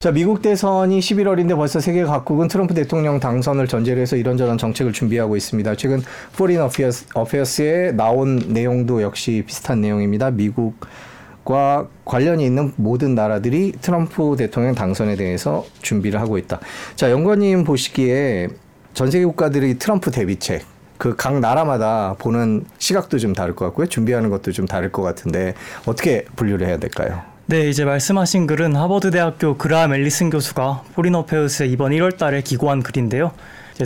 자, 미국 대선이 11월인데 벌써 세계 각국은 트럼프 대통령 당선을 전제로 해서 이런저런 정책을 준비하고 있습니다. 최근 Foreign Affairs, Affairs에 나온 내용도 역시 비슷한 내용입니다. 미국과 관련이 있는 모든 나라들이 트럼프 대통령 당선에 대해서 준비를 하고 있다. 자, 연구원님 보시기에 전 세계 국가들이 트럼프 대비책 그 각 나라마다 보는 시각도 좀 다를 것 같고요. 준비하는 것도 좀 다를 것 같은데 어떻게 분류를 해야 될까요? 네, 이제 말씀하신 글은 하버드 대학교 그라함 앨리슨 교수가 Foreign Affairs에 이번 1월 달에 기고한 글인데요.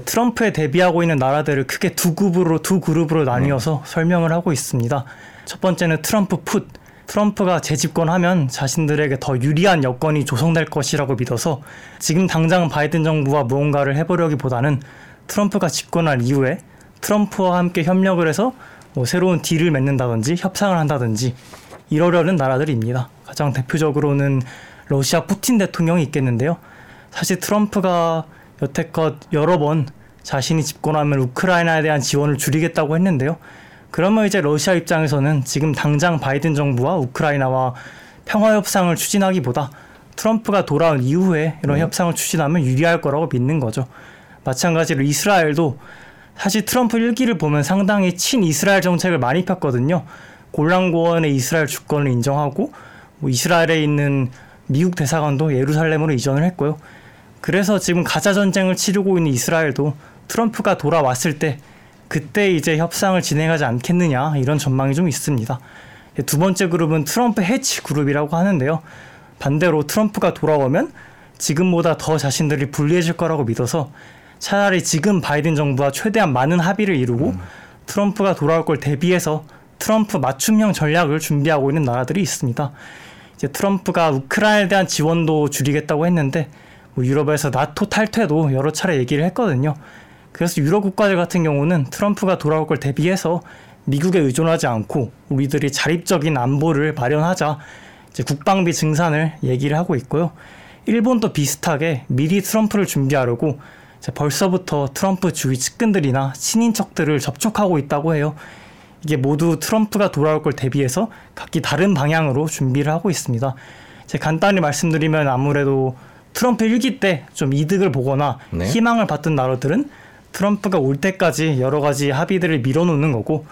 트럼프에 대비하고 있는 나라들을 크게 두 그룹으로 두 그룹으로 나뉘어서 음. 설명을 하고 있습니다. 첫 번째는 트럼프 put. 트럼프가 재집권하면 자신들에게 더 유리한 여건이 조성될 것이라고 믿어서 지금 당장 바이든 정부와 무언가를 해보려기보다는 트럼프가 집권한 이후에 트럼프와 함께 협력을 해서 뭐 새로운 딜을 맺는다든지 협상을 한다든지 이러려는 나라들입니다. 가장 대표적으로는 러시아 푸틴 대통령이 있겠는데요. 사실 트럼프가 여태껏 여러 번 자신이 집권하면 우크라이나에 대한 지원을 줄이겠다고 했는데요. 그러면 이제 러시아 입장에서는 지금 당장 바이든 정부와 우크라이나와 평화 협상을 추진하기보다 트럼프가 돌아온 이후에 이런 네. 협상을 추진하면 유리할 거라고 믿는 거죠. 마찬가지로 이스라엘도 사실 트럼프 일기를 보면 상당히 친 이스라엘 정책을 많이 폈거든요. 골란고원의 이스라엘 주권을 인정하고 뭐 이스라엘에 있는 미국 대사관도 예루살렘으로 이전을 했고요. 그래서 지금 가자 전쟁을 치르고 있는 이스라엘도 트럼프가 돌아왔을 때 그때 이제 협상을 진행하지 않겠느냐 이런 전망이 좀 있습니다. 두 번째 그룹은 트럼프 해치 그룹이라고 하는데요. 반대로 트럼프가 돌아오면 지금보다 더 자신들이 불리해질 거라고 믿어서 차라리 지금 바이든 정부와 최대한 많은 합의를 이루고 음. 트럼프가 돌아올 걸 대비해서 트럼프 맞춤형 전략을 준비하고 있는 나라들이 있습니다. 이제 트럼프가 우크라이나에 대한 지원도 줄이겠다고 했는데 뭐 유럽에서 나토 탈퇴도 여러 차례 얘기를 했거든요. 그래서 유럽 국가들 같은 경우는 트럼프가 돌아올 걸 대비해서 미국에 의존하지 않고 우리들이 자립적인 안보를 마련하자 이제 국방비 증산을 얘기를 하고 있고요. 일본도 비슷하게 미리 트럼프를 준비하려고 벌써부터 트럼프 주위 측근들이나 친인척들을 접촉하고 있다고 해요. 이게 모두 트럼프가 돌아올 걸 대비해서 각기 다른 방향으로 준비를 하고 있습니다. 제 간단히 말씀드리면 아무래도 트럼프 일기 때 좀 이득을 보거나 네. 희망을 받던 나라들은 트럼프가 올 때까지 여러 가지 합의들을 밀어놓는 거고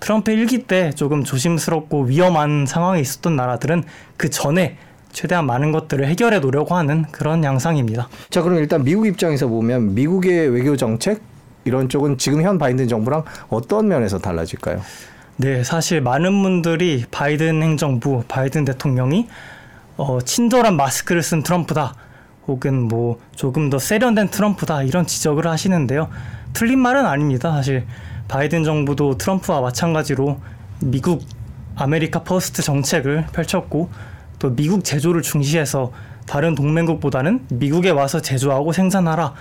트럼프 일기 때 조금 조심스럽고 위험한 상황에 있었던 나라들은 그 전에 최대한 많은 것들을 해결해 놓으려고 하는 그런 양상입니다. 자, 그럼 일단 미국 입장에서 보면 미국의 외교 정책 이런 쪽은 지금 현 바이든 정부랑 어떤 면에서 달라질까요? 네, 사실 많은 분들이 바이든 행정부, 바이든 대통령이 어, 친절한 마스크를 쓴 트럼프다. 혹은 뭐 조금 더 세련된 트럼프다. 이런 지적을 하시는데요. 틀린 말은 아닙니다. 사실 바이든 정부도 트럼프와 마찬가지로 미국 America First 정책을 펼쳤고 또 미국 제조를 중시해서 다른 동맹국보다는 미국에 와서 제조하고 생산하라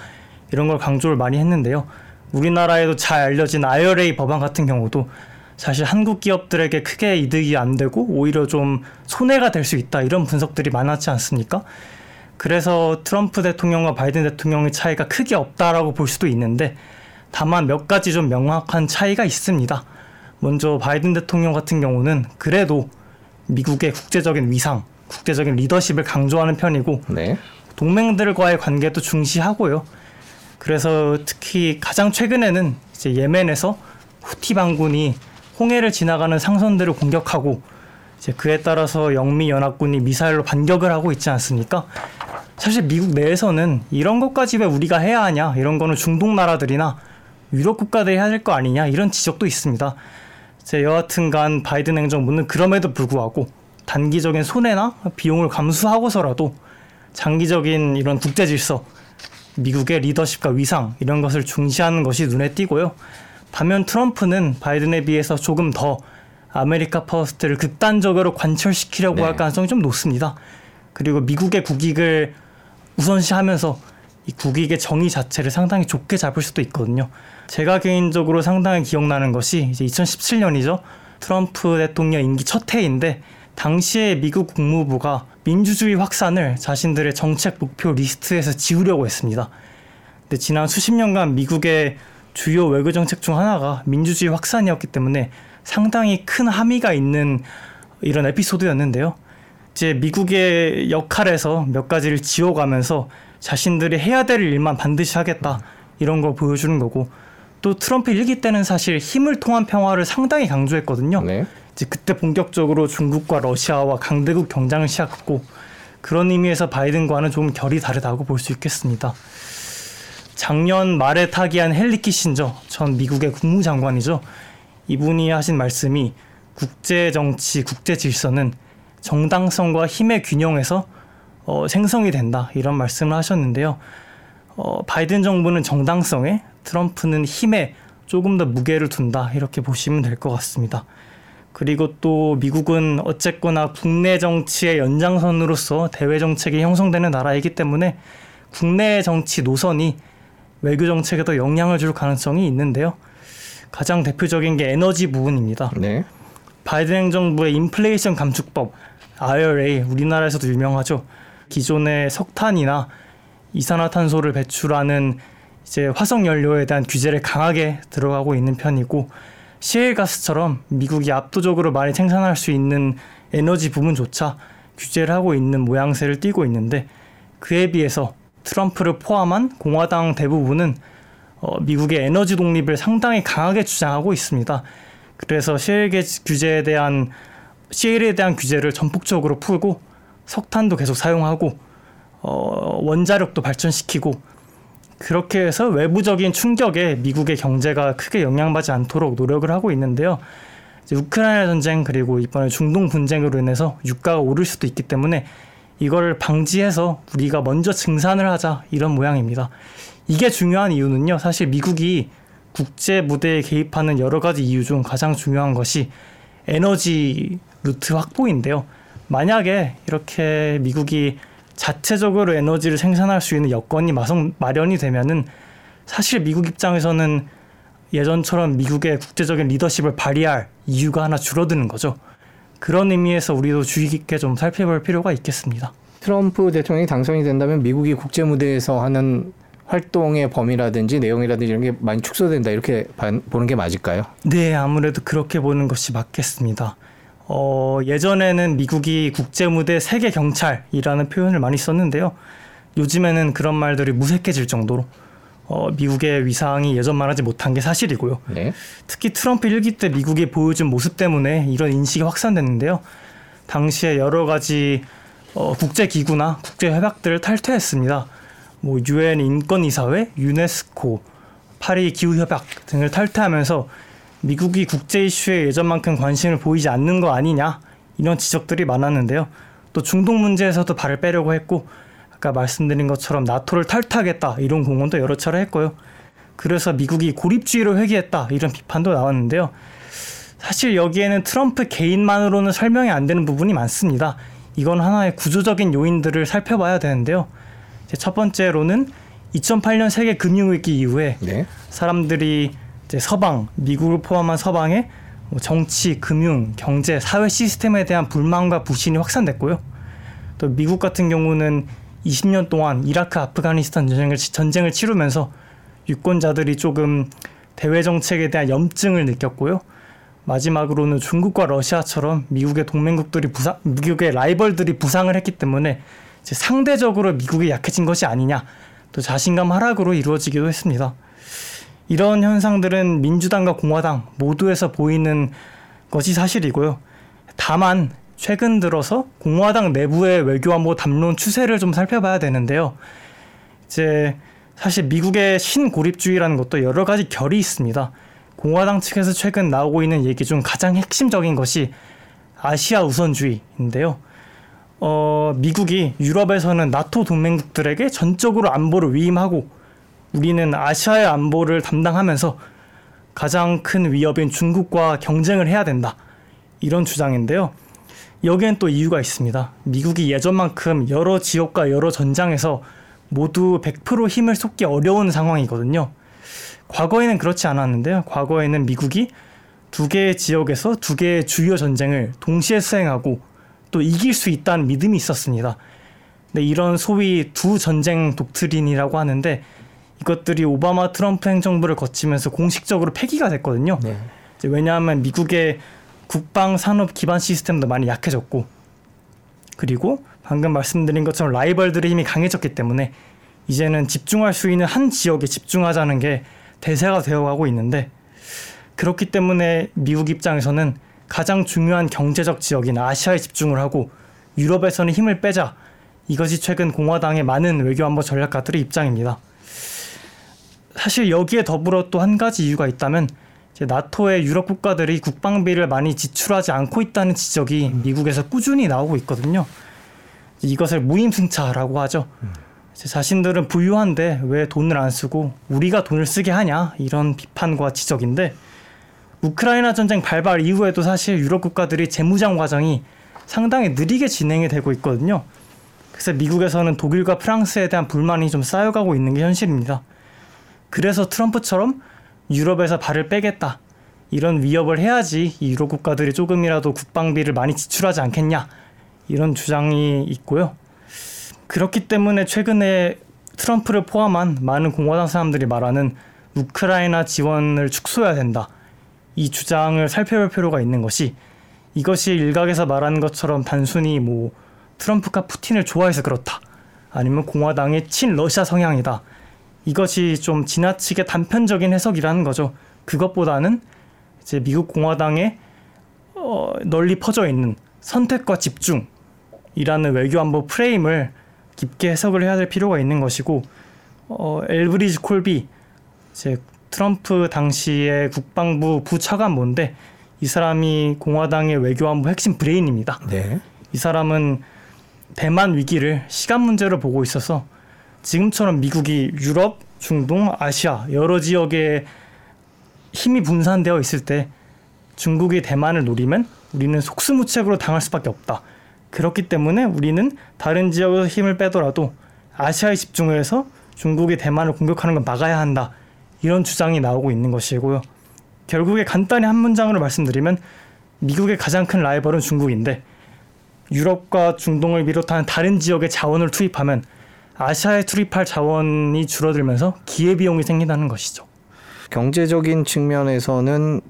이런 걸 강조를 많이 했는데요. 우리나라에도 잘 알려진 IRA 법안 같은 경우도 사실 한국 기업들에게 크게 이득이 안 되고 오히려 좀 손해가 될 수 있다 이런 분석들이 많았지 않습니까? 그래서 트럼프 대통령과 바이든 대통령의 차이가 크게 없다라고 볼 수도 있는데 다만 몇 가지 좀 명확한 차이가 있습니다. 먼저 바이든 대통령 같은 경우는 그래도 미국의 국제적인 위상, 국제적인 리더십을 강조하는 편이고 네. 동맹들과의 관계도 중시하고요. 그래서 특히 가장 최근에는 이제 예멘에서 후티 반군이 홍해를 지나가는 상선들을 공격하고 이제 그에 따라서 영미 연합군이 미사일로 반격을 하고 있지 않습니까? 사실 미국 내에서는 이런 것까지 왜 우리가 해야 하냐 이런 거는 중동 나라들이나 유럽 국가들이 해야 될 거 아니냐 이런 지적도 있습니다. 제 여하튼간 바이든 행정부는 그럼에도 불구하고 단기적인 손해나 비용을 감수하고서라도 장기적인 이런 국제 질서 미국의 리더십과 위상 이런 것을 중시하는 것이 눈에 띄고요. 반면 트럼프는 바이든에 비해서 조금 더 America First를 극단적으로 관철시키려고 네. 할 가능성이 좀 높습니다. 그리고 미국의 국익을 우선시하면서 이 국익의 정의 자체를 상당히 좁게 잡을 수도 있거든요. 제가 개인적으로 상당히 기억나는 것이 이제 2017년이죠. 트럼프 대통령 임기 첫 해인데 당시에 미국 국무부가 민주주의 확산을 자신들의 정책 목표 리스트에서 지우려고 했습니다. 근데 지난 수십 년간 미국의 주요 외교 정책 중 하나가 민주주의 확산이었기 때문에 상당히 큰 함의가 있는 이런 에피소드였는데요. 이제 미국의 역할에서 몇 가지를 지워가면서 자신들이 해야 될 일만 반드시 하겠다 이런 걸 보여주는 거고 또 트럼프 일기 때는 사실 힘을 통한 평화를 상당히 강조했거든요. 네. 이제 그때 본격적으로 중국과 러시아와 강대국 경쟁을 시작했고 그런 의미에서 바이든과는 좀 결이 다르다고 볼 수 있겠습니다. 작년 말에 타기한 헨리 키신저 전 미국의 국무장관이죠. 이분이 하신 말씀이 국제 정치, 국제 질서는 정당성과 힘의 균형에서 어, 생성이 된다 이런 말씀을 하셨는데요. 어, 바이든 정부는 정당성에 트럼프는 힘에 조금 더 무게를 둔다 이렇게 보시면 될 것 같습니다. 그리고 또 미국은 어쨌거나 국내 정치의 연장선으로서 대외 정책이 형성되는 나라이기 때문에 국내 정치 노선이 외교 정책에도 영향을 줄 가능성이 있는데요. 가장 대표적인 게 에너지 부분입니다. 네. 바이든 행정부의 인플레이션 감축법 IRA 우리나라에서도 유명하죠. 기존의 석탄이나 이산화탄소를 배출하는 이제 화석 연료에 대한 규제를 강하게 들어가고 있는 편이고 시일가스처럼 미국이 압도적으로 많이 생산할 수 있는 에너지 부분조차 규제를 하고 있는 모양새를 띠고 있는데 그에 비해서 트럼프를 포함한 공화당 대부분은 어, 미국의 에너지 독립을 상당히 강하게 주장하고 있습니다. 그래서 시일 규제에 대한 시일에 대한 규제를 전폭적으로 풀고 석탄도 계속 사용하고 어, 원자력도 발전시키고 그렇게 해서 외부적인 충격에 미국의 경제가 크게 영향받지 않도록 노력을 하고 있는데요. 우크라이나 전쟁 그리고 이번에 중동 분쟁으로 인해서 유가가 오를 수도 있기 때문에 이걸 방지해서 우리가 먼저 증산을 하자 이런 모양입니다. 이게 중요한 이유는요. 사실 미국이 국제 무대에 개입하는 여러 가지 이유 중 가장 중요한 것이 에너지 루트 확보인데요. 만약에 이렇게 미국이 자체적으로 에너지를 생산할 수 있는 여건이 마성 마련이 되면은 사실 미국 입장에서는 예전처럼 미국의 국제적인 리더십을 발휘할 이유가 하나 줄어드는 거죠. 그런 의미에서 우리도 주의 깊게 좀 살펴볼 필요가 있겠습니다. 트럼프 대통령이 당선이 된다면 미국이 국제 무대에서 하는 활동의 범위라든지 내용이라든지 이런 게 많이 축소된다 이렇게 보는 게 맞을까요? 네, 아무래도 그렇게 보는 것이 맞겠습니다. 어, 예전에는 미국이 국제 무대 세계 경찰이라는 표현을 많이 썼는데요. 요즘에는 그런 말들이 무색해질 정도로 어, 미국의 위상이 예전만 하지 못한 게 사실이고요. 네. 특히 트럼프 일기 때 미국이 보여준 모습 때문에 이런 인식이 확산됐는데요. 당시에 여러 가지 어, 국제 기구나 국제 협약들을 탈퇴했습니다. 뭐 유엔 인권이사회, 유네스코, 파리 기후 협약 등을 탈퇴하면서 미국이 국제 이슈에 예전만큼 관심을 보이지 않는 거 아니냐 이런 지적들이 많았는데요. 또 중동 문제에서도 발을 빼려고 했고 아까 말씀드린 것처럼 나토를 탈퇴하겠다 이런 공언도 여러 차례 했고요. 그래서 미국이 고립주의로 회귀했다 이런 비판도 나왔는데요. 사실 여기에는 트럼프 개인만으로는 설명이 안 되는 부분이 많습니다. 이건 하나의 구조적인 요인들을 살펴봐야 되는데요. 첫 번째로는 2008년 세계 금융위기 이후에 네. 사람들이 이제 서방, 미국을 포함한 서방의 뭐 정치, 금융, 경제, 사회 시스템에 대한 불만과 불신이 확산됐고요. 또 미국 같은 경우는 20년 동안 이라크, 아프가니스탄 전쟁을, 전쟁을 치르면서 유권자들이 조금 대외 정책에 대한 염증을 느꼈고요. 마지막으로는 중국과 러시아처럼 미국의 동맹국들이 부상, 미국의 라이벌들이 부상을 했기 때문에 상대적으로 미국이 약해진 것이 아니냐, 또 자신감 하락으로 이루어지기도 했습니다. 이런 현상들은 민주당과 공화당 모두에서 보이는 것이 사실이고요. 다만 최근 들어서 공화당 내부의 외교안보 담론 추세를 좀 살펴봐야 되는데요. 이제 사실 미국의 신고립주의라는 것도 여러 가지 결이 있습니다. 공화당 측에서 최근 나오고 있는 얘기 중 가장 핵심적인 것이 아시아 우선주의인데요. 어, 미국이 유럽에서는 나토 동맹국들에게 전적으로 안보를 위임하고 우리는 아시아의 안보를 담당하면서 가장 큰 위협인 중국과 경쟁을 해야 된다. 이런 주장인데요. 여기엔 또 이유가 있습니다. 미국이 예전만큼 여러 지역과 여러 전장에서 모두 100% 힘을 쏟기 어려운 상황이거든요. 과거에는 그렇지 않았는데요. 과거에는 미국이 두 개의 지역에서 두 개의 주요 전쟁을 동시에 수행하고 또 이길 수 있다는 믿음이 있었습니다. 근데 이런 소위 두 전쟁 독트린이라고 하는데 이것들이 오바마 트럼프 행정부를 거치면서 공식적으로 폐기가 됐거든요. 네. 왜냐하면 미국의 국방 산업 기반 시스템도 많이 약해졌고 그리고 방금 말씀드린 것처럼 라이벌들의 힘이 강해졌기 때문에 이제는 집중할 수 있는 한 지역에 집중하자는 게 대세가 되어가고 있는데 그렇기 때문에 미국 입장에서는 가장 중요한 경제적 지역인 아시아에 집중을 하고 유럽에서는 힘을 빼자 이것이 최근 공화당의 많은 외교안보 전략가들의 입장입니다. 사실 여기에 더불어 또 한 가지 이유가 있다면 이제 나토의 유럽 국가들이 국방비를 많이 지출하지 않고 있다는 지적이 미국에서 꾸준히 나오고 있거든요. 이것을 무임승차라고 하죠. 자신들은 부유한데 왜 돈을 안 쓰고 우리가 돈을 쓰게 하냐 이런 비판과 지적인데 우크라이나 전쟁 발발 이후에도 사실 유럽 국가들이 재무장 과정이 상당히 느리게 진행이 되고 있거든요. 그래서 미국에서는 독일과 프랑스에 대한 불만이 좀 쌓여가고 있는 게 현실입니다. 그래서 트럼프처럼 유럽에서 발을 빼겠다. 이런 위협을 해야지 이 유럽 국가들이 조금이라도 국방비를 많이 지출하지 않겠냐. 이런 주장이 있고요. 그렇기 때문에 최근에 트럼프를 포함한 많은 공화당 사람들이 말하는 우크라이나 지원을 축소해야 된다. 이 주장을 살펴볼 필요가 있는 것이 이것이 일각에서 말하는 것처럼 단순히 뭐 트럼프가 푸틴을 좋아해서 그렇다. 아니면 공화당의 친러시아 성향이다. 이것이 좀 지나치게 단편적인 해석이라는 거죠. 그것보다는 이제 미국 공화당에 어, 널리 퍼져 있는 선택과 집중이라는 외교 안보 프레임을 깊게 해석을 해야 될 필요가 있는 것이고 어, 엘브리지 콜비 제 트럼프 당시의 국방부 부차관뭔데 이 사람이 공화당의 외교 안보 핵심 브레인입니다. 네. 이 사람은 대만 위기를 시간 문제로 보고 있어서 지금처럼 미국이 유럽, 중동, 아시아 여러 지역에 힘이 분산되어 있을 때 중국이 대만을 노리면 우리는 속수무책으로 당할 수밖에 없다. 그렇기 때문에 우리는 다른 지역에서 힘을 빼더라도 아시아에 집중을 해서 중국이 대만을 공격하는 걸 막아야 한다. 이런 주장이 나오고 있는 것이고요. 결국에 간단히 한 문장으로 말씀드리면 미국의 가장 큰 라이벌은 중국인데 유럽과 중동을 비롯한 다른 지역에 자원을 투입하면 아시아에 투입할 자원이 줄어들면서 기회 비용이 생긴다는 것이죠. 경제적인 측면에서는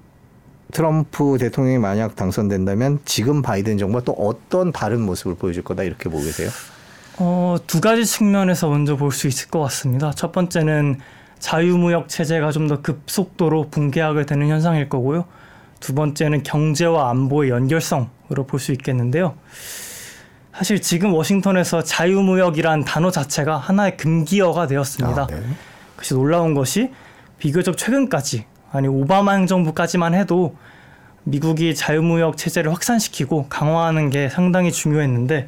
트럼프 대통령이 만약 당선된다면 지금 바이든 정부가 또 어떤 다른 모습을 보여줄 거다 이렇게 보고 계세요? 어, 두 가지 측면에서 먼저 볼 수 있을 것 같습니다. 첫 번째는 자유무역 체제가 좀 더 급속도로 붕괴하게 되는 현상일 거고요. 두 번째는 경제와 안보의 연결성으로 볼 수 있겠는데요. 사실 지금 워싱턴에서 자유무역이란 단어 자체가 하나의 금기어가 되었습니다. 아, 네. 그래서 놀라운 것이 비교적 최근까지 아니 오바마 행정부까지만 해도 미국이 자유무역 체제를 확산시키고 강화하는 게 상당히 중요했는데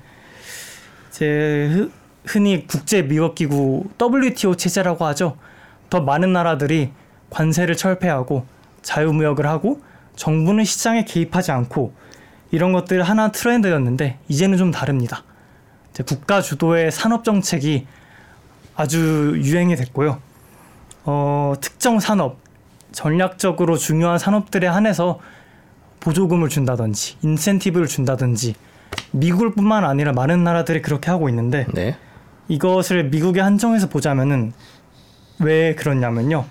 이제 흔히 국제 무역 기구 WTO 체제라고 하죠. 더 많은 나라들이 관세를 철폐하고 자유무역을 하고 정부는 시장에 개입하지 않고 이런 것들 하나 트렌드였는데 이제는 좀 다릅니다. 국가 주도의 산업 정책이 아주 유행이 됐고요. 어, 특정 산업, 전략적으로 중요한 산업들에 한해서 보조금을 준다든지 인센티브를 준다든지 미국뿐만 아니라 많은 나라들이 그렇게 하고 있는데 네. 이것을 미국에 한정해서 보자면은 왜 그러냐면요.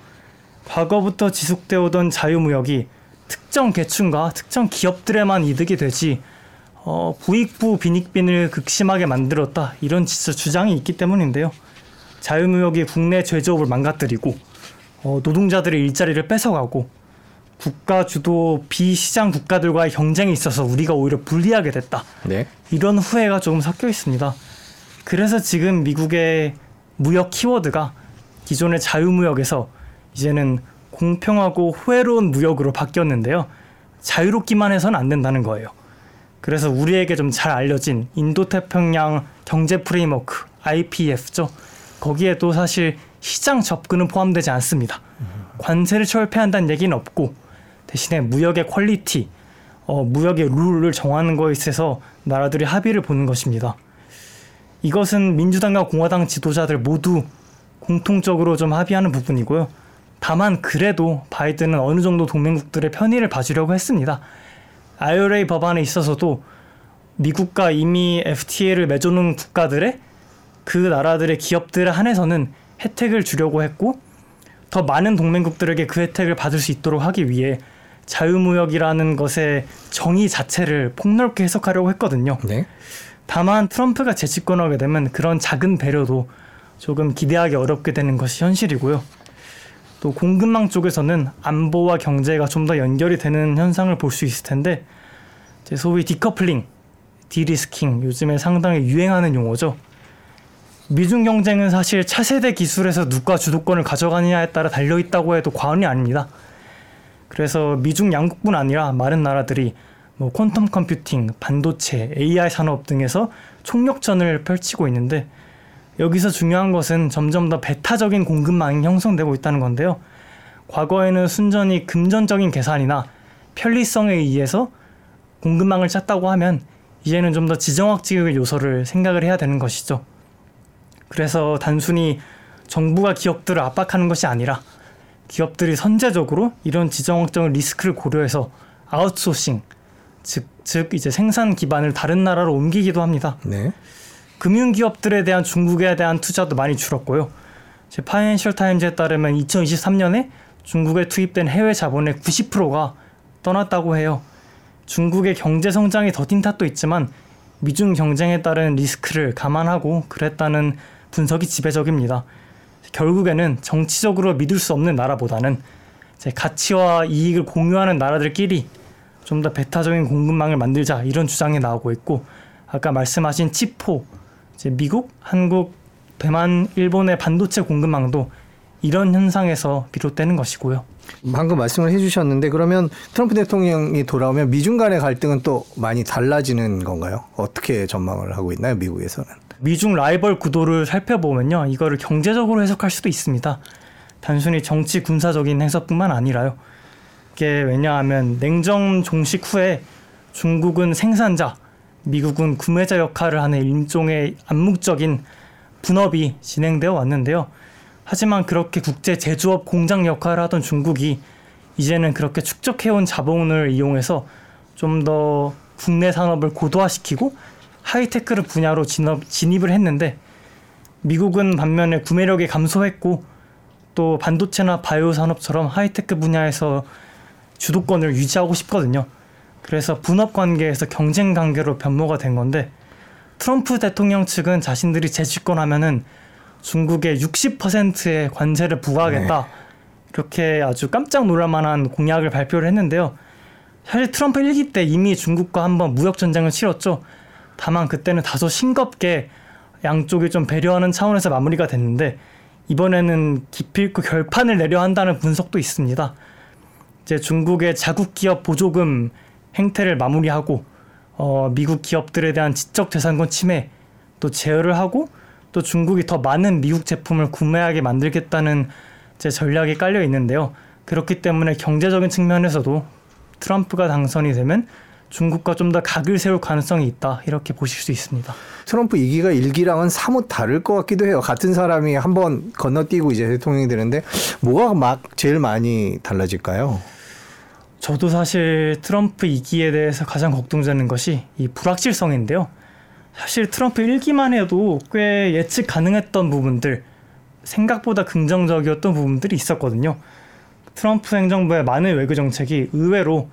과거부터 지속되어 오던 자유무역이 특정 계층과 특정 기업들에만 이득이 되지 어, 부익부 빈익빈을 극심하게 만들었다 이런 진짜 주장이 있기 때문인데요. 자유무역이 국내 제조업을 망가뜨리고 어, 노동자들의 일자리를 뺏어가고 국가 주도 비시장 국가들과의 경쟁이 있어서 우리가 오히려 불리하게 됐다. 네. 이런 후회가 조금 섞여 있습니다. 그래서 지금 미국의 무역 키워드가 기존의 자유무역에서 이제는 공평하고 호혜로운 무역으로 바뀌었는데요. 자유롭기만 해서는 안 된다는 거예요. 그래서 우리에게 좀 잘 알려진 인도태평양 경제 프레임워크 IPEF죠. 거기에도 사실 시장 접근은 포함되지 않습니다. 관세를 철폐한다는 얘기는 없고 대신에 무역의 quality, 어, 무역의 룰을 정하는 것에 있어서 나라들이 합의를 보는 것입니다. 이것은 민주당과 공화당 지도자들 모두 공통적으로 좀 합의하는 부분이고요. 다만 그래도 바이든은 어느 정도 동맹국들의 편의를 봐주려고 했습니다. IRA 법안에 있어서도 미국과 이미 FTA를 맺어놓은 국가들의 그 나라들의 기업들에 한해서는 혜택을 주려고 했고 더 많은 동맹국들에게 그 혜택을 받을 수 있도록 하기 위해 자유무역이라는 것의 정의 자체를 폭넓게 해석하려고 했거든요. 네. 다만 트럼프가 재집권하게 되면 그런 작은 배려도 조금 기대하기 어렵게 되는 것이 현실이고요. 또 공급망 쪽에서는 안보와 경제가 좀 더 연결이 되는 현상을 볼 수 있을 텐데 이제 소위 decoupling, de-risking 요즘에 상당히 유행하는 용어죠. 미중 경쟁은 사실 차세대 기술에서 누가 주도권을 가져가느냐에 따라 달려 있다고 해도 과언이 아닙니다. 그래서 미중 양국뿐 아니라 많은 나라들이 뭐 quantum computing, 반도체, AI 산업 등에서 총력전을 펼치고 있는데 여기서 중요한 것은 점점 더 배타적인 공급망이 형성되고 있다는 건데요. 과거에는 순전히 금전적인 계산이나 편리성에 의해서 공급망을 짰다고 하면 이제는 좀 더 지정학적인 요소를 생각을 해야 되는 것이죠. 그래서 단순히 정부가 기업들을 압박하는 것이 아니라 기업들이 선제적으로 이런 지정학적 리스크를 고려해서 아웃소싱, 즉, 즉 이제 생산 기반을 다른 나라로 옮기기도 합니다. 네. 금융 기업들에 대한 중국에 대한 투자도 많이 줄었고요. 제 Financial Times에 따르면 2023년에 중국에 투입된 해외 자본의 90%가 떠났다고 해요. 중국의 경제 성장이 더딘 탓도 있지만 미중 경쟁에 따른 리스크를 감안하고 그랬다는 분석이 지배적입니다. 결국에는 정치적으로 믿을 수 없는 나라보다는 제 가치와 이익을 공유하는 나라들끼리 좀 더 배타적인 공급망을 만들자 이런 주장이 나오고 있고 아까 말씀하신 치포 이제 미국, 한국, 대만, 일본의 반도체 공급망도 이런 현상에서 비롯되는 것이고요. 방금 말씀을 해주셨는데 그러면 트럼프 대통령이 돌아오면 미중 간의 갈등은 또 많이 달라지는 건가요? 어떻게 전망을 하고 있나요, 미국에서는? 미중 라이벌 구도를 살펴보면요, 이거를 경제적으로 해석할 수도 있습니다. 단순히 정치 군사적인 해석뿐만 아니라요. 이게 왜냐하면 냉전 종식 후에 중국은 생산자, 미국은 구매자 역할을 하는 일종의 암묵적인 분업이 진행되어 왔는데요. 하지만 그렇게 국제 제조업 공장 역할을 하던 중국이 이제는 그렇게 축적해온 자본을 이용해서 좀 더 국내 산업을 고도화시키고 하이테크를 분야로 진업, 진입을 했는데 미국은 반면에 구매력이 감소했고 또 반도체나 바이오 산업처럼 하이테크 분야에서 주도권을 유지하고 싶거든요. 그래서 분업 관계에서 경쟁 관계로 변모가 된 건데 트럼프 대통령 측은 자신들이 재집권하면은 중국에 60%의 관세를 부과하겠다. 네. 이렇게 아주 깜짝 놀랄 만한 공약을 발표를 했는데요. 사실 트럼프 1기 때 이미 중국과 한번 무역 전쟁을 치렀죠. 다만 그때는 다소 싱겁게 양쪽이 좀 배려하는 차원에서 마무리가 됐는데 이번에는 기필코 결판을 내려 한다는 분석도 있습니다. 이제 중국의 자국 기업 보조금 행태를 마무리하고 어, 미국 기업들에 대한 지적 재산권 침해 또 제어를 하고 또 중국이 더 많은 미국 제품을 구매하게 만들겠다는 제 전략이 깔려 있는데요. 그렇기 때문에 경제적인 측면에서도 트럼프가 당선이 되면 중국과 좀 더 각을 세울 가능성이 있다 이렇게 보실 수 있습니다. 트럼프 이기가 일기랑은 사뭇 다를 것 같기도 해요. 같은 사람이 한번 건너뛰고 이제 대통령이 되는데 뭐가 막 제일 많이 달라질까요? 저도 사실 트럼프 이기에 대해서 가장 걱정되는 것이 이 불확실성인데요. 사실 트럼프 1기만 해도 꽤 예측 가능했던 부분들, 생각보다 긍정적이었던 부분들이 있었거든요. 트럼프 행정부의 많은 외교 정책이 의외로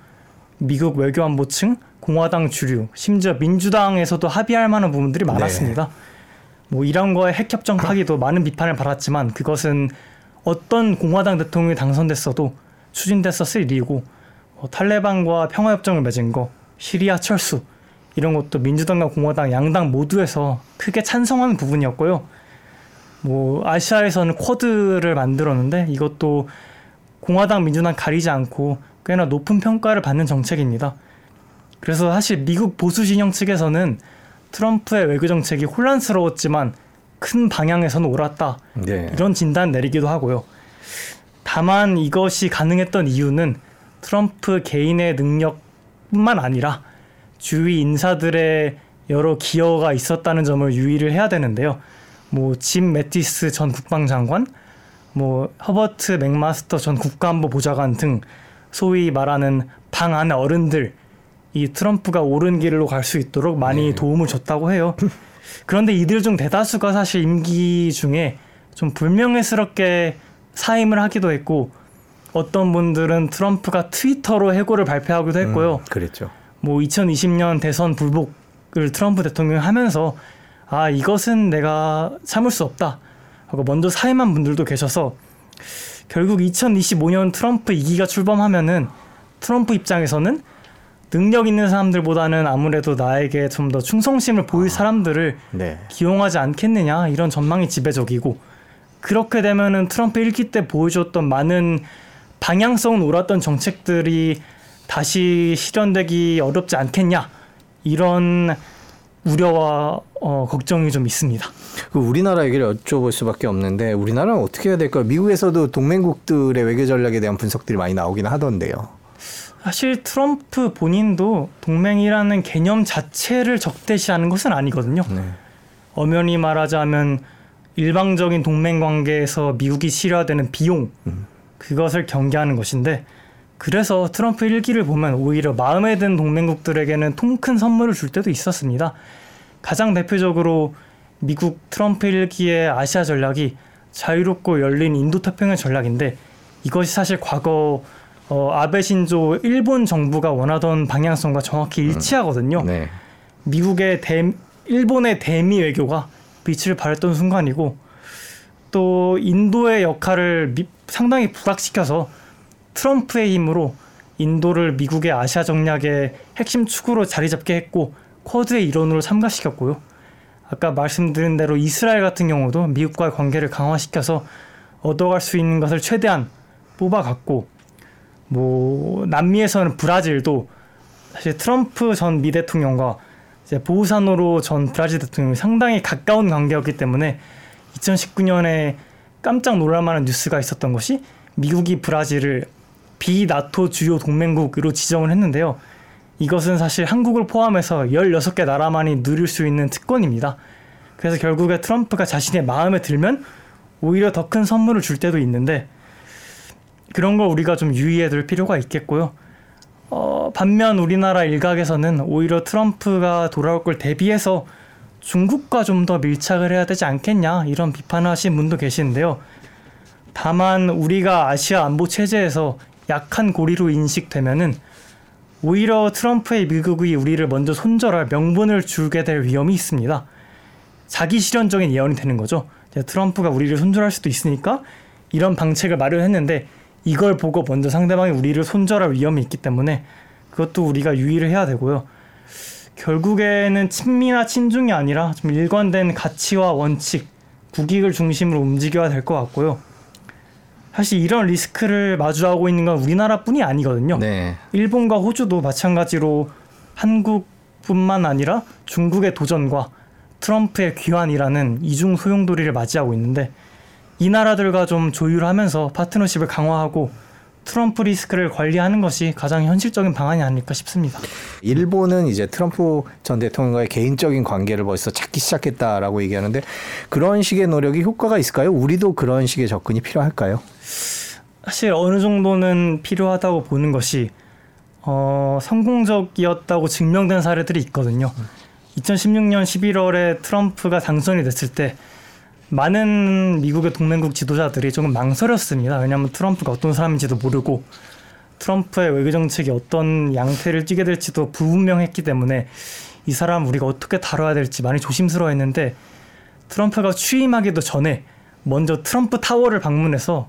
미국 외교안보층, 공화당 주류, 심지어 민주당에서도 합의할 만한 부분들이 네. 많았습니다. 네. 뭐 이란과의 핵협정 파기도 많은 비판을 받았지만 그것은 어떤 공화당 대통령이 당선됐어도 추진됐었을 일이고 뭐 탈레반과 평화협정을 맺은 거, 시리아 철수 이런 것도 민주당과 공화당 양당 모두에서 크게 찬성하는 부분이었고요. 뭐 아시아에서는 쿼드를 만들었는데 이것도 공화당 민주당 가리지 않고 꽤나 높은 평가를 받는 정책입니다. 그래서 사실 미국 보수 진영 측에서는 트럼프의 외교 정책이 혼란스러웠지만 큰 방향에서는 옳았다. 네. 이런 진단 내리기도 하고요. 다만 이것이 가능했던 이유는 트럼프 개인의 능력뿐만 아니라 주위 인사들의 여러 기여가 있었다는 점을 유의를 해야 되는데요. 뭐 짐 매티스 전 국방장관, 뭐 허버트 맥마스터 전 국가안보 보좌관 등 소위 말하는 방 안의 어른들 이 트럼프가 옳은 길로 갈 수 있도록 많이 네. 도움을 줬다고 해요. 그런데 이들 중 대다수가 사실 임기 중에 좀 불명예스럽게 사임을 하기도 했고 어떤 분들은 트럼프가 트위터로 해고를 발표하기도 했고요. 음, 그랬죠. 뭐 2020년 대선 불복 공격을 트럼프 대통령이 하면서 아 이것은 내가 참을 수 없다 하고 먼저 사임한 분들도 계셔서 결국 2025년 트럼프 2기가 출범하면은 트럼프 입장에서는 능력 있는 사람들보다는 아무래도 나에게 좀 더 충성심을 보일 사람들을 네. 기용하지 않겠느냐 이런 전망이 지배적이고 그렇게 되면은 트럼프 1기 때 보여줬던 많은 방향성은 옳았던 정책들이 다시 실현되기 어렵지 않겠냐 이런 우려와 어, 걱정이 좀 있습니다. 그 우리나라 얘기를 여쭤볼 수밖에 없는데 우리나라는 어떻게 해야 될까요? 미국에서도 동맹국들의 외교 전략에 대한 분석들이 많이 나오긴 하던데요. 사실 트럼프 본인도 동맹이라는 개념 자체를 적대시하는 것은 아니거든요. 네. 엄연히 말하자면 일방적인 동맹 관계에서 미국이 실어되는 비용 그것을 경계하는 것인데 그래서 트럼프 일기를 보면 오히려 마음에 든 동맹국들에게는 통 큰 선물을 줄 때도 있었습니다. 가장 대표적으로 미국 트럼프 일기의 아시아 전략이 자유롭고 열린 인도 태평양 전략인데 이것이 사실 과거 어, 아베 신조 일본 정부가 원하던 방향성과 정확히 일치하거든요. 네. 미국의 대, 일본의 대미 외교가 빛을 발했던 순간이고 또 인도의 역할을 미, 상당히 부각시켜서 트럼프의 힘으로 인도를 미국의 아시아 정략의 핵심 축으로 자리 잡게 했고 쿼드의 일원으로 참가시켰고요. 아까 말씀드린 대로 이스라엘 같은 경우도 미국과의 관계를 강화시켜서 얻어갈 수 있는 것을 최대한 뽑아갔고 뭐 남미에서는 브라질도 사실 트럼프 전 미 대통령과 이제 보우사노로 전 브라질 대통령이 상당히 가까운 관계였기 때문에 2019년에 깜짝 놀랄만한 뉴스가 있었던 것이 미국이 브라질을 비나토 주요 동맹국으로 지정을 했는데요. 이것은 사실 한국을 포함해서 16개 나라만이 누릴 수 있는 특권입니다. 그래서 결국에 트럼프가 자신의 마음에 들면 오히려 더 큰 선물을 줄 때도 있는데 그런 걸 우리가 좀 유의해 둘 필요가 있겠고요. 어, 반면 우리나라 일각에서는 오히려 트럼프가 돌아올 걸 대비해서 중국과 좀 더 밀착을 해야 되지 않겠냐 이런 비판을 하신 분도 계시는데요. 다만 우리가 아시아 안보 체제에서 약한 고리로 인식되면은 오히려 트럼프의 미국이 우리를 먼저 손절할 명분을 주게 될 위험이 있습니다. 자기 실현적인 예언이 되는 거죠. 트럼프가 우리를 손절할 수도 있으니까 이런 방책을 마련했는데 이걸 보고 먼저 상대방이 우리를 손절할 위험이 있기 때문에 그것도 우리가 유의를 해야 되고요. 결국에는 친미나 친중이 아니라 좀 일관된 가치와 원칙, 국익을 중심으로 움직여야 될 것 같고요. 사실 이런 리스크를 마주하고 있는 건 우리나라뿐이 아니거든요. 네. 일본과 호주도 마찬가지로 한국뿐만 아니라 중국의 도전과 트럼프의 귀환이라는 이중 소용돌이를 맞이하고 있는데 이 나라들과 좀 조율하면서 파트너십을 강화하고 트럼프 리스크를 관리하는 것이 가장 현실적인 방안이 아닐까 싶습니다. 일본은 이제 트럼프 전 대통령과의 개인적인 관계를 벌써 찾기 시작했다라고 얘기하는데 그런 식의 노력이 효과가 있을까요? 우리도 그런 식의 접근이 필요할까요? 사실 어느 정도는 필요하다고 보는 것이 어, 성공적이었다고 증명된 사례들이 있거든요. 2016년 11월에 트럼프가 당선이 됐을 때 많은 미국의 동맹국 지도자들이 조금 망설였습니다. 왜냐하면 트럼프가 어떤 사람인지도 모르고 트럼프의 외교 정책이 어떤 양태를 띠게 될지도 불분명했기 때문에 이 사람 우리가 어떻게 다뤄야 될지 많이 조심스러워했는데 트럼프가 취임하기도 전에 먼저 트럼프 타워를 방문해서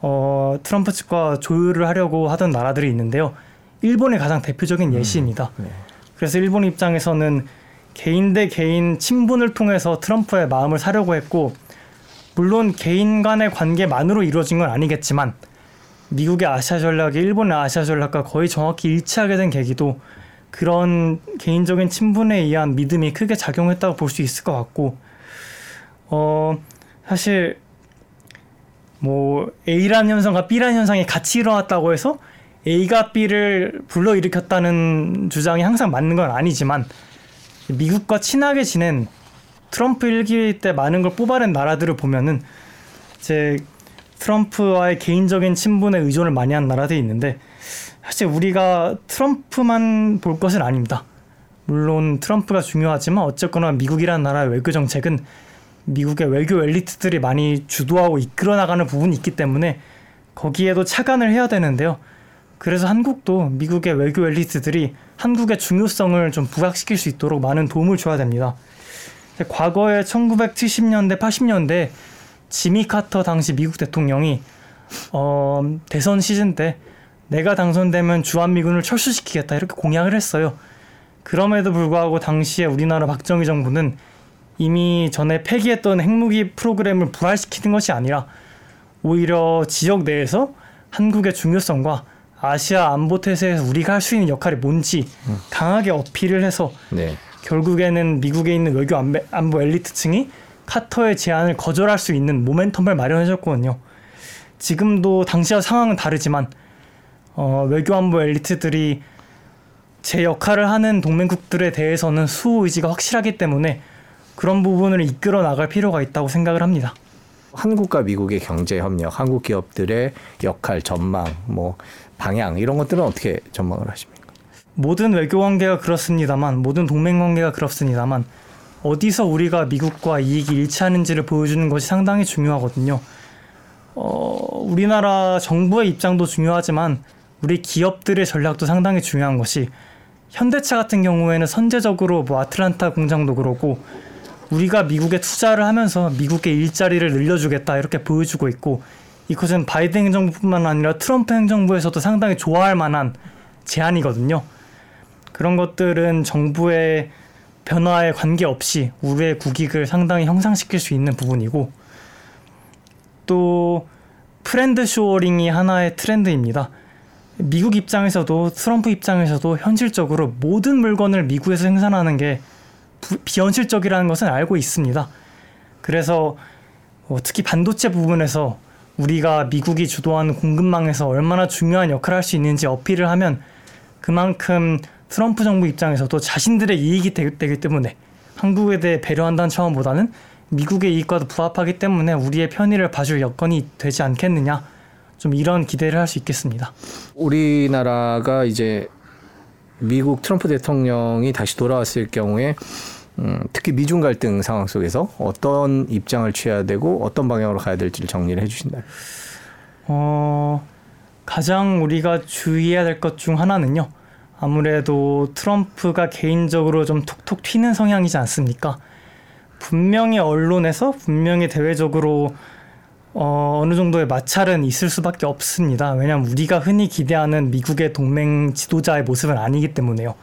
어, 트럼프 측과 조율을 하려고 하던 나라들이 있는데요. 일본이 가장 대표적인 예시입니다. 네. 그래서 일본 입장에서는 개인 대 개인 친분을 통해서 트럼프의 마음을 사려고 했고 물론 개인 간의 관계만으로 이루어진 건 아니겠지만 미국의 아시아 전략이 일본의 아시아 전략과 거의 정확히 일치하게 된 계기도 그런 개인적인 친분에 의한 믿음이 크게 작용했다고 볼 수 있을 것 같고 어 사실 뭐 A라는 현상과 B라는 현상이 같이 일어났다고 해서 A가 B를 불러일으켰다는 주장이 항상 맞는 건 아니지만 미국과 친하게 지낸 트럼프 일기 때 많은 걸 뽑아낸 나라들을 보면은 이제 트럼프와의 개인적인 친분에 의존을 많이 한 나라들이 있는데 사실 우리가 트럼프만 볼 것은 아닙니다. 물론 트럼프가 중요하지만 어쨌거나 미국이라는 나라의 외교 정책은 미국의 외교 엘리트들이 많이 주도하고 이끌어 나가는 부분이 있기 때문에 거기에도 차관을 해야 되는데요. 그래서 한국도 미국의 외교 엘리트들이 한국의 중요성을 좀 부각시킬 수 있도록 많은 도움을 줘야 됩니다. 과거에 1970년대, 80년대 지미 카터 당시 미국 대통령이 어, 대선 시즌 때 내가 당선되면 주한미군을 철수시키겠다 이렇게 공약을 했어요. 그럼에도 불구하고 당시에 우리나라 박정희 정부는 이미 전에 폐기했던 핵무기 프로그램을 부활시키는 것이 아니라 오히려 지역 내에서 한국의 중요성과 아시아 안보 태세에서 우리가 할 수 있는 역할이 뭔지 강하게 어필을 해서 네. 결국에는 미국에 있는 외교 안보 엘리트층이 카터의 제안을 거절할 수 있는 모멘텀을 마련해줬거든요. 지금도 당시와 상황은 다르지만 어, 외교 안보 엘리트들이 제 역할을 하는 동맹국들에 대해서는 수호 의지가 확실하기 때문에 그런 부분을 이끌어 나갈 필요가 있다고 생각을 합니다. 한국과 미국의 경제 협력, 한국 기업들의 역할, 전망, 뭐 방향 이런 것들은 어떻게 전망을 하십니까? 모든 외교 관계가 그렇습니다만, 모든 동맹 관계가 그렇습니다만 어디서 우리가 미국과 이익이 일치하는지를 보여주는 것이 상당히 중요하거든요. 어, 우리나라 정부의 입장도 중요하지만 우리 기업들의 전략도 상당히 중요한 것이 현대차 같은 경우에는 선제적으로 뭐 아틀란타 공장도 그렇고 우리가 미국에 투자를 하면서 미국의 일자리를 늘려주겠다 이렇게 보여주고 있고 이것은 바이든 행정부뿐만 아니라 트럼프 행정부에서도 상당히 좋아할 만한 제안이거든요. 그런 것들은 정부의 변화에 관계없이 우리의 국익을 상당히 형상시킬 수 있는 부분이고 또 friend-shoring이 하나의 트렌드입니다. 미국 입장에서도 트럼프 입장에서도 현실적으로 모든 물건을 미국에서 생산하는 게 비현실적이라는 것은 알고 있습니다. 그래서 뭐 특히 반도체 부분에서 우리가 미국이 주도하는 공급망에서 얼마나 중요한 역할을 할 수 있는지 어필을 하면 그만큼 트럼프 정부 입장에서도 자신들의 이익이 되기 때문에 한국에 대해 배려한다는 차원보다는 미국의 이익과도 부합하기 때문에 우리의 편의를 봐줄 여건이 되지 않겠느냐 좀 이런 기대를 할 수 있겠습니다. 우리나라가 이제 미국 트럼프 대통령이 다시 돌아왔을 경우에 음, 특히 미중 갈등 상황 속에서 어떤 입장을 취해야 되고 어떤 방향으로 가야 될지를 정리를 해주신다면. 어, 가장 우리가 주의해야 될 것 중 하나는요. 아무래도 트럼프가 개인적으로 좀 톡톡 튀는 성향이지 않습니까? 분명히 언론에서 분명히 대외적으로 어, 어느 정도의 마찰은 있을 수밖에 없습니다. 왜냐하면 우리가 흔히 기대하는 미국의 동맹 지도자의 모습은 아니기 때문에요.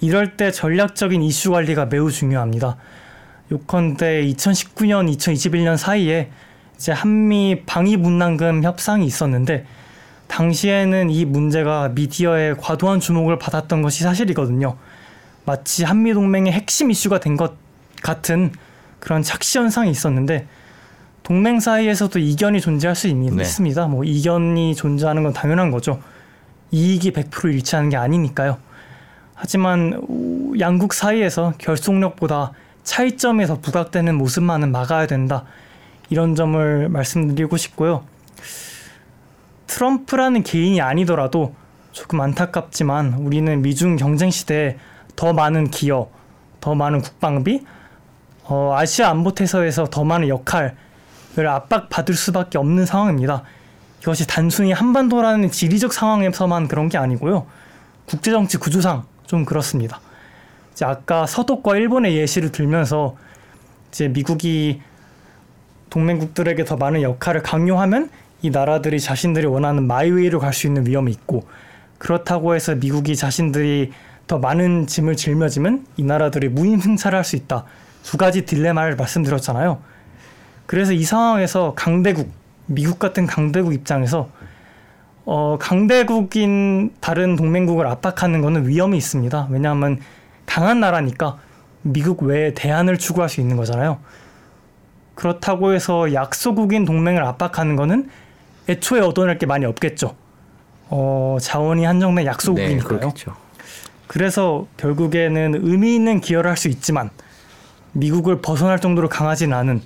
이럴 때 전략적인 이슈 관리가 매우 중요합니다. 요컨대 2019년, 2021년 사이에 이제 한미 방위 분담금 협상이 있었는데 당시에는 이 문제가 미디어의 과도한 주목을 받았던 것이 사실이거든요. 마치 한미 동맹의 핵심 이슈가 된 것 같은 그런 착시 현상이 있었는데 동맹 사이에서도 이견이 존재할 수 있, 네. 있습니다. 뭐 이견이 존재하는 건 당연한 거죠. 이익이 100% 일치하는 게 아니니까요. 하지만 양국 사이에서 결속력보다 차이점에서 부각되는 모습만은 막아야 된다. 이런 점을 말씀드리고 싶고요. 트럼프라는 개인이 아니더라도 조금 안타깝지만 우리는 미중 경쟁 시대에 더 많은 기여, 더 많은 국방비, 어, 아시아 안보 태서에서 더 많은 역할, 을 압박받을 수밖에 없는 상황입니다. 이것이 단순히 한반도라는 지리적 상황에서만 그런 게 아니고요. 국제정치 구조상 좀 그렇습니다. 이제 아까 서독과 일본의 예시를 들면서 이제 미국이 동맹국들에게 더 많은 역할을 강요하면 이 나라들이 자신들이 원하는 마이웨이로 갈 수 있는 위험이 있고 그렇다고 해서 미국이 자신들이 더 많은 짐을 짊어지면 이 나라들이 무임 승차를 할 수 있다. 두 가지 딜레마를 말씀드렸잖아요. 그래서 이 상황에서 강대국, 미국 같은 강대국 입장에서 어, 강대국인 다른 동맹국을 압박하는 것은 위험이 있습니다. 왜냐하면 강한 나라니까 미국 외에 대안을 추구할 수 있는 거잖아요. 그렇다고 해서 약소국인 동맹을 압박하는 것은 애초에 얻어낼 게 많이 없겠죠. 어, 자원이 한정된 약소국이니까요. 네, 그래서 결국에는 의미 있는 기여를 할 수 있지만 미국을 벗어날 정도로 강하진 않은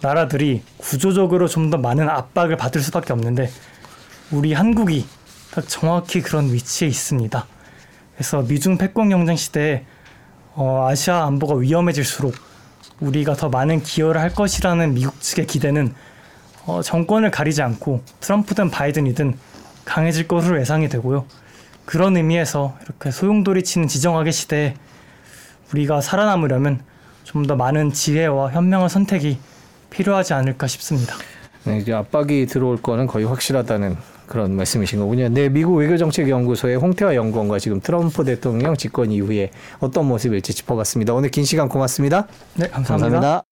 나라들이 구조적으로 좀 더 많은 압박을 받을 수밖에 없는데 우리 한국이 딱 정확히 그런 위치에 있습니다. 그래서 미중 패권 경쟁 시대에 어, 아시아 안보가 위험해질수록 우리가 더 많은 기여를 할 것이라는 미국 측의 기대는 어, 정권을 가리지 않고 트럼프든 바이든이든 강해질 것으로 예상이 되고요. 그런 의미에서 이렇게 소용돌이 치는 지정학의 시대에 우리가 살아남으려면 좀 더 많은 지혜와 현명한 선택이 필요하지 않을까 싶습니다. 네, 이제 압박이 들어올 거는 거의 확실하다는 그런 말씀이신 거군요. 네, 미국 외교정책연구소의 홍태화 연구원과 지금 트럼프 대통령 집권 이후에 어떤 모습일지 짚어봤습니다. 오늘 긴 시간 고맙습니다. 네, 감사합니다.